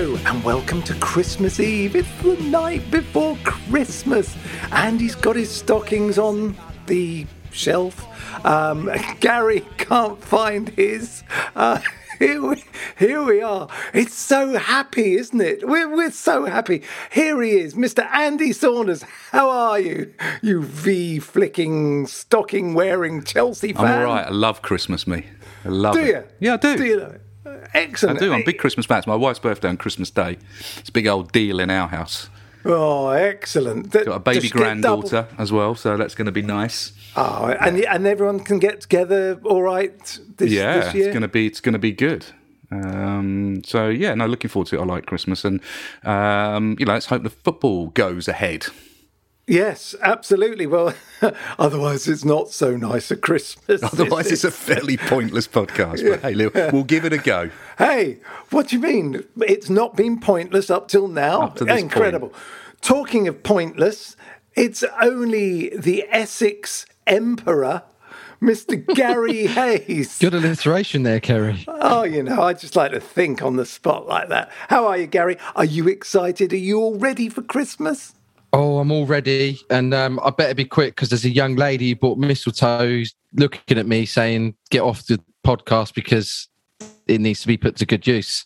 Hello and welcome to Christmas Eve. It's the night before Christmas. Andy's got his stockings on the shelf. Um, Garry can't find his. Uh, here we, here we are. It's so happy, isn't it? We're, we're so happy. Here he is, Mr. Andy Saunders. How are you? You V flicking, stocking wearing Chelsea fan. I'm all right. I love Christmas, me. I love do it. you? Yeah, I do. Do you know it? Excellent. I do. I'm big Christmas fan. It's my wife's birthday on Christmas Day. It's a big old deal in our house. Oh, excellent. Got a baby granddaughter as well, so that's going to be nice. Oh, and and everyone can get together all right this, yeah, this year? it's going to be it's going to be good. Um, so yeah, no, looking forward to it. I like Christmas, and um, you know, let's hope the football goes ahead. Yes, absolutely. Well, otherwise it's not so nice at Christmas. Otherwise, is it's a fairly pointless podcast. But hey, Lou, we'll give it a go. Hey, what do you mean? It's not been pointless up till now. Up to this Incredible. point. Talking of pointless, it's only the Essex Emperor, Mr. Garry Hayes. Good alliteration there, Ceri. Oh, you know, I just like to think on the spot like that. How are you, Garry? Are you excited? Are you all ready for Christmas? Oh, I'm all ready, and um, I better be quick because there's a young lady who bought mistletoe who's looking at me saying, "Get off the podcast because it needs to be put to good use."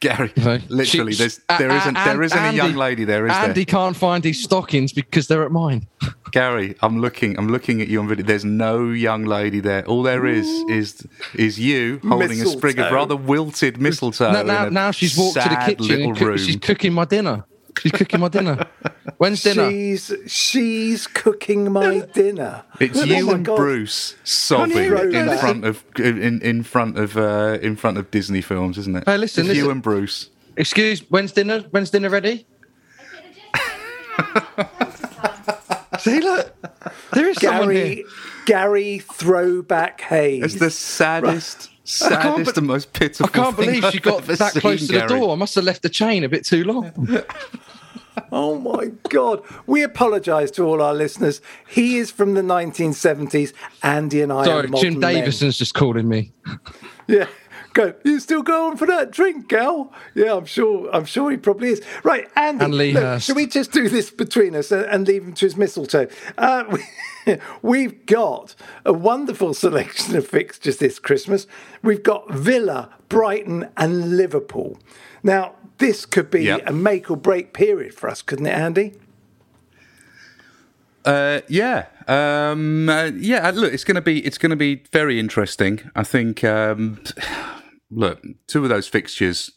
Garry, You know? literally, She- there's a- there a- isn't there and isn't a young lady there, is Andy there? Andy can't find his stockings because they're at mine. Garry, I'm looking I'm looking at you on video. There's no young lady there. All there is is is you holding a sprig of rather wilted mistletoe. now, now, in a now she's walked to the kitchen and cook- she's cooking my dinner. She's cooking my dinner. When's dinner? She's she's cooking my dinner. It's Oh you and God. Bruce sobbing in that? front of in, in front of uh, in front of Disney films, isn't it? Hey, listen, it's you and Bruce. Excuse, when's dinner? When's dinner ready? See, look, there is someone here. Garry Garry Throwback Hayes. It's the saddest, I can't saddest be- and most pitiful. I can't thing believe she I've got that seen, close to the door. I must have left the chain a bit too long. Oh my God. We apologise to all our listeners. He is from the 1970s. Andy and I Sorry, are modern Jim men. Davison's just calling me. Yeah. Go. You still going for that drink, gal? Yeah, I'm sure. I'm sure he probably is. Right, Andy. And Lee look. Shall we just do this between us and, leave him to his mistletoe? Uh, we, we've got a wonderful selection of fixtures this Christmas. We've got Villa, Brighton, and Liverpool. Now, this could be Yep. a make or break period for us, couldn't it, Andy? Uh, yeah, um, uh, yeah. Look, it's going to be it's going to be very interesting. I think. Um, look, two of those fixtures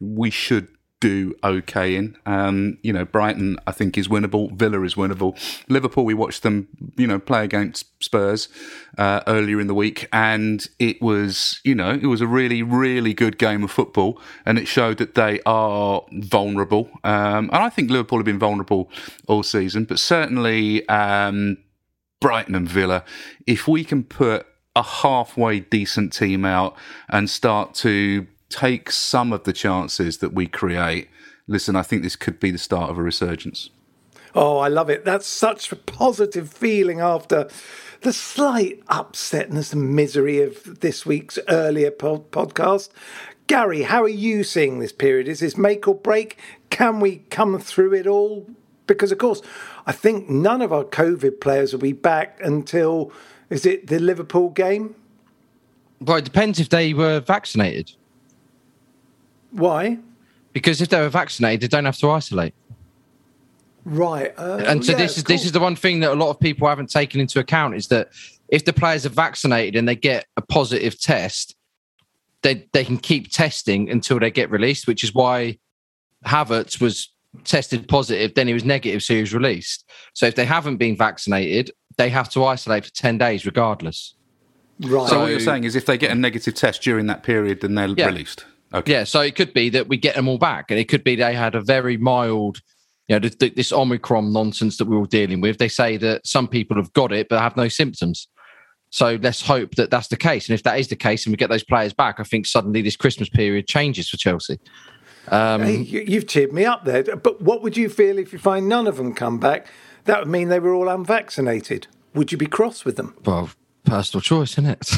we should do okay in. Um, you know, Brighton, I think, is winnable. Villa is winnable. Liverpool, we watched them, you know, play against Spurs uh, earlier in the week, and it was, you know, it was a really, really good game of football, and it showed that they are vulnerable. Um, and I think Liverpool have been vulnerable all season, but certainly um, Brighton and Villa, if we can put a halfway decent team out and start to take some of the chances that we create, listen, I think this could be the start of a resurgence. Oh, I love it. That's such a positive feeling after the slight upsetness and misery of this week's earlier pod- podcast. Garry, how are you seeing this period? Is this make or break? Can we come through it all? Because, of course, I think none of our COVID players will be back until, is it the Liverpool game? Well, it depends if they were vaccinated. Why? Because if they were vaccinated, they don't have to isolate. Right. Uh, and so yeah, this is this is the one thing that a lot of people haven't taken into account is that if the players are vaccinated and they get a positive test, they they can keep testing until they get released, which is why Havertz was tested positive, then he was negative, so he was released. So if they haven't been vaccinated, they have to isolate for 10 days regardless. Right. So what you're saying is if they get a negative test during that period, then they're Yeah. released. Okay. Yeah, so it could be that we get them all back, and it could be they had a very mild, you know, th- th- this Omicron nonsense that we're all dealing with. They say that some people have got it but have no symptoms. So let's hope that that's the case. And if that is the case, and we get those players back, I think suddenly this Christmas period changes for Chelsea. Um, Hey, you- you've cheered me up there. But what would you feel if you find none of them come back? That would mean they were all unvaccinated. Would you be cross with them? Well, personal choice, isn't it?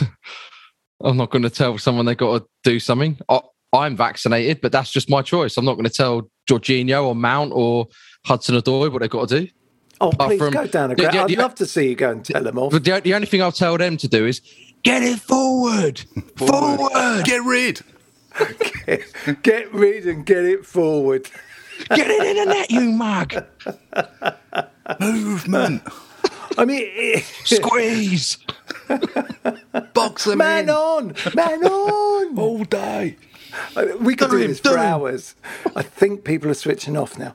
I'm not going to tell someone they got to do something. I, I'm vaccinated, but that's just my choice. I'm not going to tell Jorginho or Mount or Hudson Odoi what they've got to do. Oh, please from- go down a the- gra- the- I'd the- love to see you go and tell them off. But the, the only thing I'll tell them to do is get it forward, forward, Get rid. Get rid and get it forward. Get it in the net, you mug, Movement. I mean, it- squeeze. Box them man in. on, man on. All day. we could do this do for him. hours. I think people are switching off now.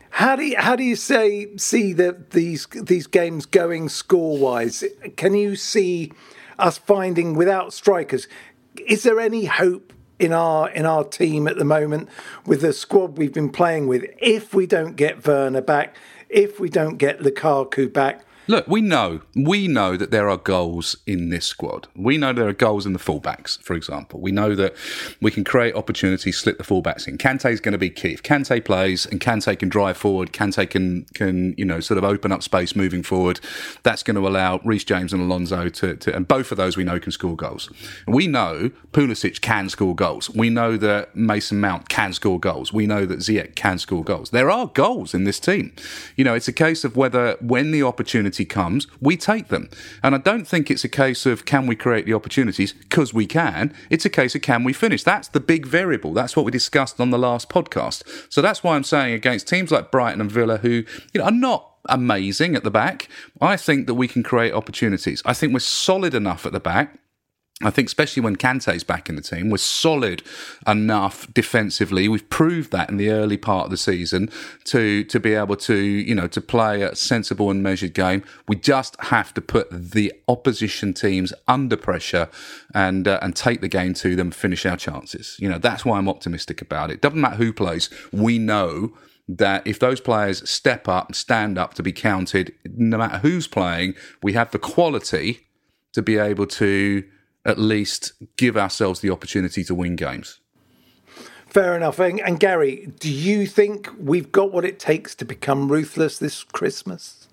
How do you, how do you say see the, these these games going score wise? Can you see us finding without strikers? Is there any hope in our in our team at the moment with the squad we've been playing with? If we don't get Werner back, if we don't get Lukaku back, Look, we know, we know that there are goals in this squad. We know there are goals in the fullbacks, for example. We know that we can create opportunities, slip the fullbacks in. Kante is going to be key. If Kante plays and Kante can drive forward, Kante can, can you know, sort of open up space moving forward, that's going to allow Reece James and Alonso to, to, and both of those we know can score goals. We know Pulisic can score goals. We know that Mason Mount can score goals. We know that Ziyech can score goals. There are goals in this team. You know, it's a case of whether when the opportunity comes, we take them. And I don't think it's a case of can we create the opportunities because we can. It's a case of can we finish. That's the big variable. That's what we discussed on the last podcast. So that's why I'm saying against teams like Brighton and Villa, who you know are not amazing at the back, I think that we can create opportunities. I think we're solid enough at the back I think, especially when Kante's back in the team, we're solid enough defensively. We've proved that in the early part of the season to to be able to you know to play a sensible and measured game. We just have to put the opposition teams under pressure and uh, and take the game to them, finish our chances. You know that's why I'm optimistic about it. Doesn't matter who plays. We know that if those players step up, stand up to be counted, no matter who's playing, we have the quality to be able to at least give ourselves the opportunity to win games. Fair enough. And, and, Garry, do you think we've got what it takes to become ruthless this Christmas?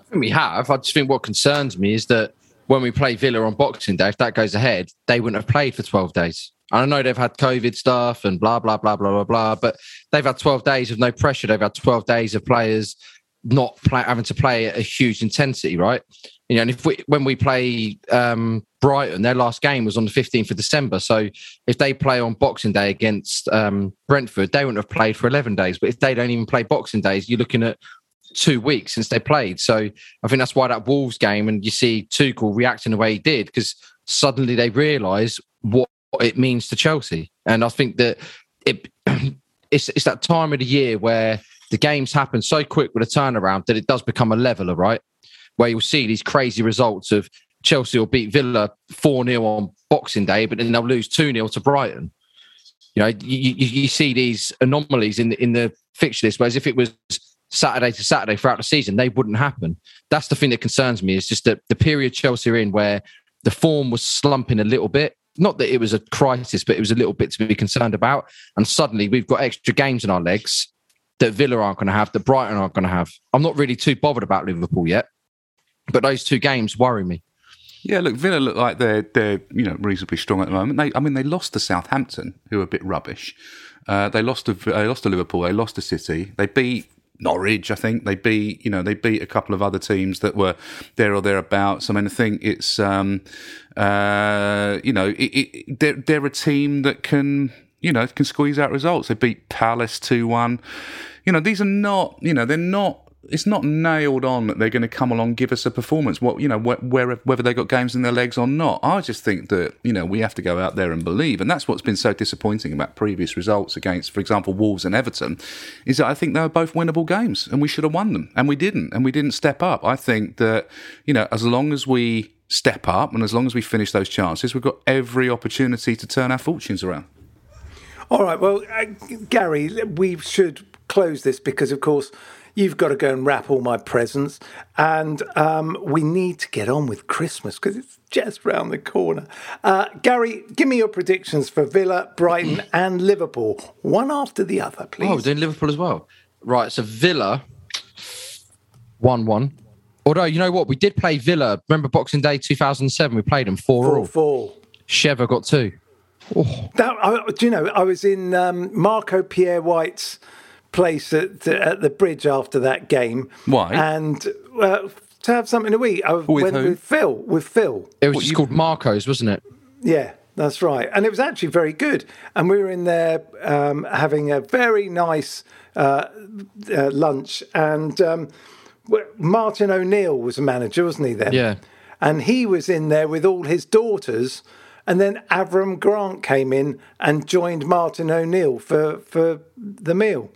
I think we have. I just think what concerns me is that when we play Villa on Boxing Day, if that goes ahead, they wouldn't have played for 12 days. I know they've had COVID stuff and blah, blah, blah, blah, blah, blah, but they've had 12 days of no pressure. They've had 12 days of players not play, having to play at a huge intensity, right? You know, and if we when we play um, Brighton, their last game was on the 15th of December. So if they play on Boxing Day against um, Brentford, they wouldn't have played for 11 days. But if they don't even play Boxing Days, you're looking at two weeks since they played. So I think that's why that Wolves game and you see Tuchel reacting the way he did because suddenly they realise what it means to Chelsea. And I think that it it's it's that time of the year where the games happen so quick with a turnaround that it does become a leveler, right? Where you'll see these crazy results of Chelsea will beat Villa 4 0 on Boxing Day, but then they'll lose 2 0 to Brighton. You know, you, you, you, see these anomalies in the, in the fixture list, whereas if it was Saturday to Saturday throughout the season, they wouldn't happen. That's the thing that concerns me is just that the period Chelsea are in where the form was slumping a little bit. Not that it was a crisis, but it was a little bit to be concerned about. And suddenly we've got extra games in our legs that Villa aren't going to have, that Brighton aren't going to have. I'm not really too bothered about Liverpool yet, but those two games worry me. Yeah, look, Villa look like they're they're you know reasonably strong at the moment. They, I mean, they lost to Southampton, who are a bit rubbish. Uh, they lost to they lost to Liverpool. They lost to City. They beat Norwich, I think they beat you know they beat a couple of other teams that were there or thereabouts. I mean, I think it's um, uh, you know it, it, they're they're a team that can you know can squeeze out results. They beat Palace two one. You know these are not you know they're not it's not nailed on that they're going to come along give us a performance. What you know, where, whether they got games in their legs or not. I just think that you know we have to go out there and believe, and that's what's been so disappointing about previous results against, for example, Wolves and Everton, is that I think they were both winnable games, and we should have won them, and we didn't, and we didn't step up. I think that you know, as long as we step up and as long as we finish those chances, we've got every opportunity to turn our fortunes around. All right, well, uh, Garry, we should close this because, of course you've got to go and wrap all my presents. And um, we need to get on with Christmas because it's just round the corner. Uh, Garry, give me your predictions for Villa, Brighton, and Liverpool, one after the other, please. Oh, we're doing Liverpool as well. Right, so Villa, 1 1. Although, you know what? We did play Villa. Remember Boxing Day 2007? We played them 4 4 all. 4. Sheva got two. Oh. That, I, do you know, I was in um, Marco Pierre White's place at, at the bridge after that game. Why? And uh, to have something to eat. I with went who? with Phil. With Phil. It was what, just you... called Marco's, wasn't it? Yeah, that's right. And it was actually very good. And we were in there um, having a very nice uh, uh, lunch. And um, Martin O'Neill was a manager, wasn't he then? Yeah. And he was in there with all his daughters. And then Avram Grant came in and joined Martin O'Neill for, for the meal.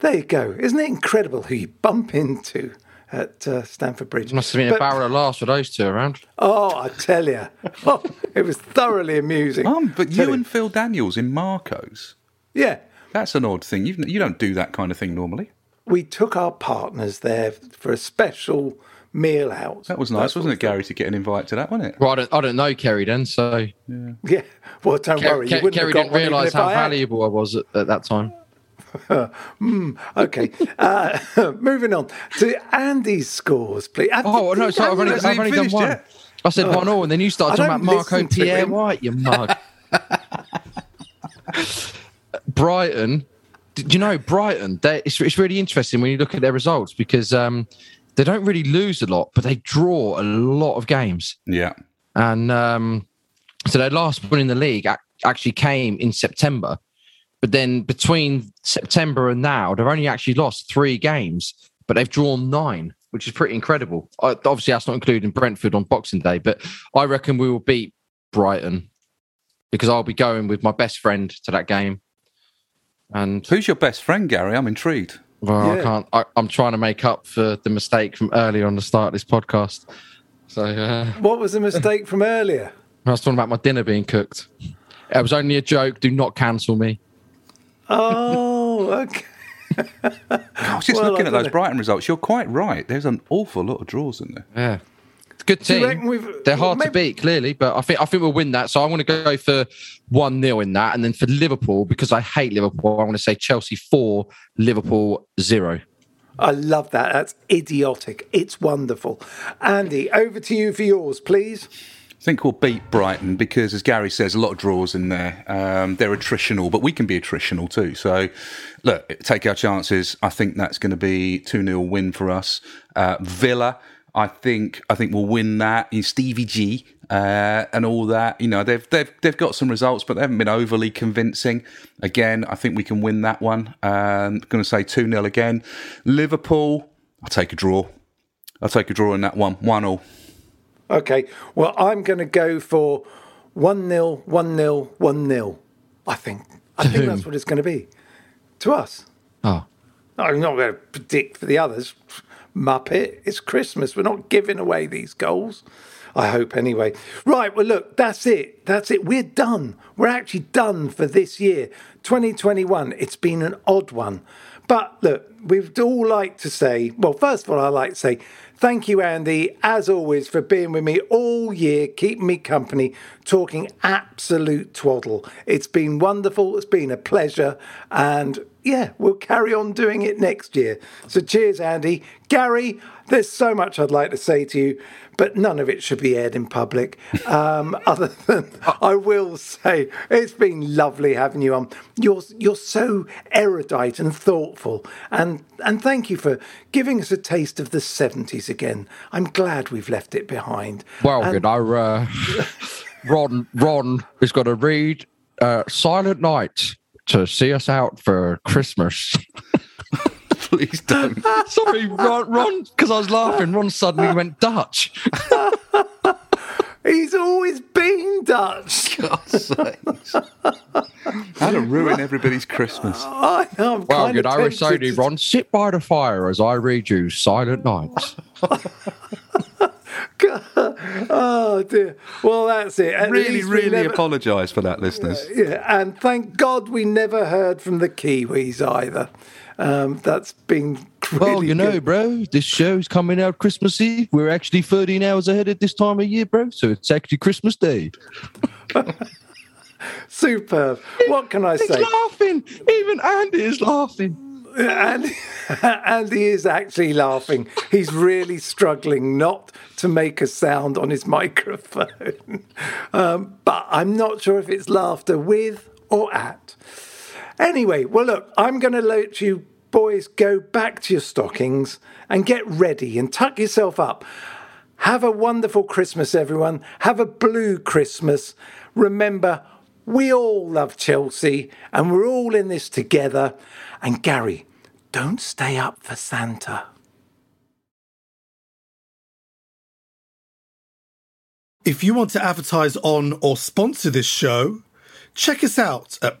There you go. Isn't it incredible who you bump into at uh, Stamford Bridge? Must have been but, a barrel of laughs for those two around. Oh, I tell you. Oh, it was thoroughly amusing. Um, but you and Phil Daniels in Marco's. Yeah. That's an odd thing. You've, you don't do that kind of thing normally. We took our partners there for a special meal out. That was nice, wasn't it, Garry, to get an invite to that, wasn't it? Well, I don't, I don't know Ceri then, so. Yeah. yeah. Well, don't Ker- worry. Ker- Ceri didn't realise how valuable I was at, at that time. mm, okay. Uh, moving on to Andy's scores, please. oh, no, sorry, I've only, I've only done one. Yet. I said oh. one all, and then you started talking about Marco Pierre White, you mug. Brighton, do you know Brighton? It's, it's really interesting when you look at their results because um, they don't really lose a lot, but they draw a lot of games. Yeah. And um, so their last win in the league actually came in September but then between September and now, they've only actually lost three games, but they've drawn nine, which is pretty incredible. obviously, that's not including Brentford on Boxing Day, but I reckon we will beat Brighton because I'll be going with my best friend to that game. And who's your best friend, Garry? I'm intrigued. Well, Yeah. I can't. I, I'm trying to make up for the mistake from earlier on the start of this podcast. So uh, What was the mistake from earlier? I was talking about my dinner being cooked. It was only a joke. Do not cancel me. Oh, okay. I was just Well, looking at those know. Brighton results. You're quite right. There's an awful lot of draws in there. Yeah, it's a good team. we've- They're hard to beat, clearly, but I think I think we'll win that. So I want to go for one 0 in that, and then for Liverpool because I hate Liverpool, I want to say Chelsea four, Liverpool zero. I love that. That's idiotic. It's wonderful. Andy, over to you for yours, please. I think we'll beat Brighton because, as Garry says, a lot of draws in there. Um, they're attritional, but we can be attritional too. So, look, take our chances. I think that's going to be two 0 win for us. Uh, Villa, I think, I think we'll win that. You know, Stevie G uh, and all that. You know, they've they've they've got some results, but they haven't been overly convincing. Again, I think we can win that one. Um, going to say two 0 again. Liverpool, I'll take a draw. I'll take a draw in that one. One all. Okay. Well, I'm going to go for 1 0, 1 0, 1 0. I think. I think whom? that's what it's going to be. To us. Oh, I'm not going to predict for the others. Muppet, it's Christmas. We're not giving away these goals. I hope anyway. Right, well, look, that's it. That's it. We're done. We're actually done for this year. 2021. It's been an odd one. But look, we'd all like to say, well, first of all, I'd like to say thank you, Andy, as always, for being with me all year, keeping me company, talking absolute twaddle. It's been wonderful. It's been a pleasure. And yeah, we'll carry on doing it next year. So cheers, Andy. Garry, there's so much I'd like to say to you, but none of it should be aired in public. Um, other than I will say, it's been lovely having you on. You're you're so erudite and thoughtful, and and thank you for giving us a taste of the '70s again. I'm glad we've left it behind. well, And- good. I, uh, Ron Ron is going to read uh, Silent Night to see us out for Christmas. Please don't. Sorry, Ron, Ron, because I was laughing. Ron suddenly went Dutch. He's always been Dutch. God's sakes. How to ruin everybody's Christmas. I know. I'm Well, kind good. of I would say to Ron, sit by the fire as I read you Silent Night. oh dear. Well, that's it. At Really, really never- apologise for that, listeners. Yeah, and thank God we never heard from the Kiwis either. Um, that's been really well, you know, good. bro, this show's coming out Christmas Eve. We're actually 13 hours ahead at this time of year, bro. So it's actually Christmas Day. superb. What can I say? He's say? laughing. Even Andy is laughing. Andy, Andy is actually laughing. He's really struggling not to make a sound on his microphone. Um, but I'm not sure if it's laughter with or at. Anyway, well, look, I'm going to let you boys go back to your stockings and get ready and tuck yourself up. Have a wonderful Christmas, everyone. Have a blue Christmas. Remember, we all love Chelsea and we're all in this together. And Garry, don't stay up for Santa. If you want to advertise on or sponsor this show, check us out at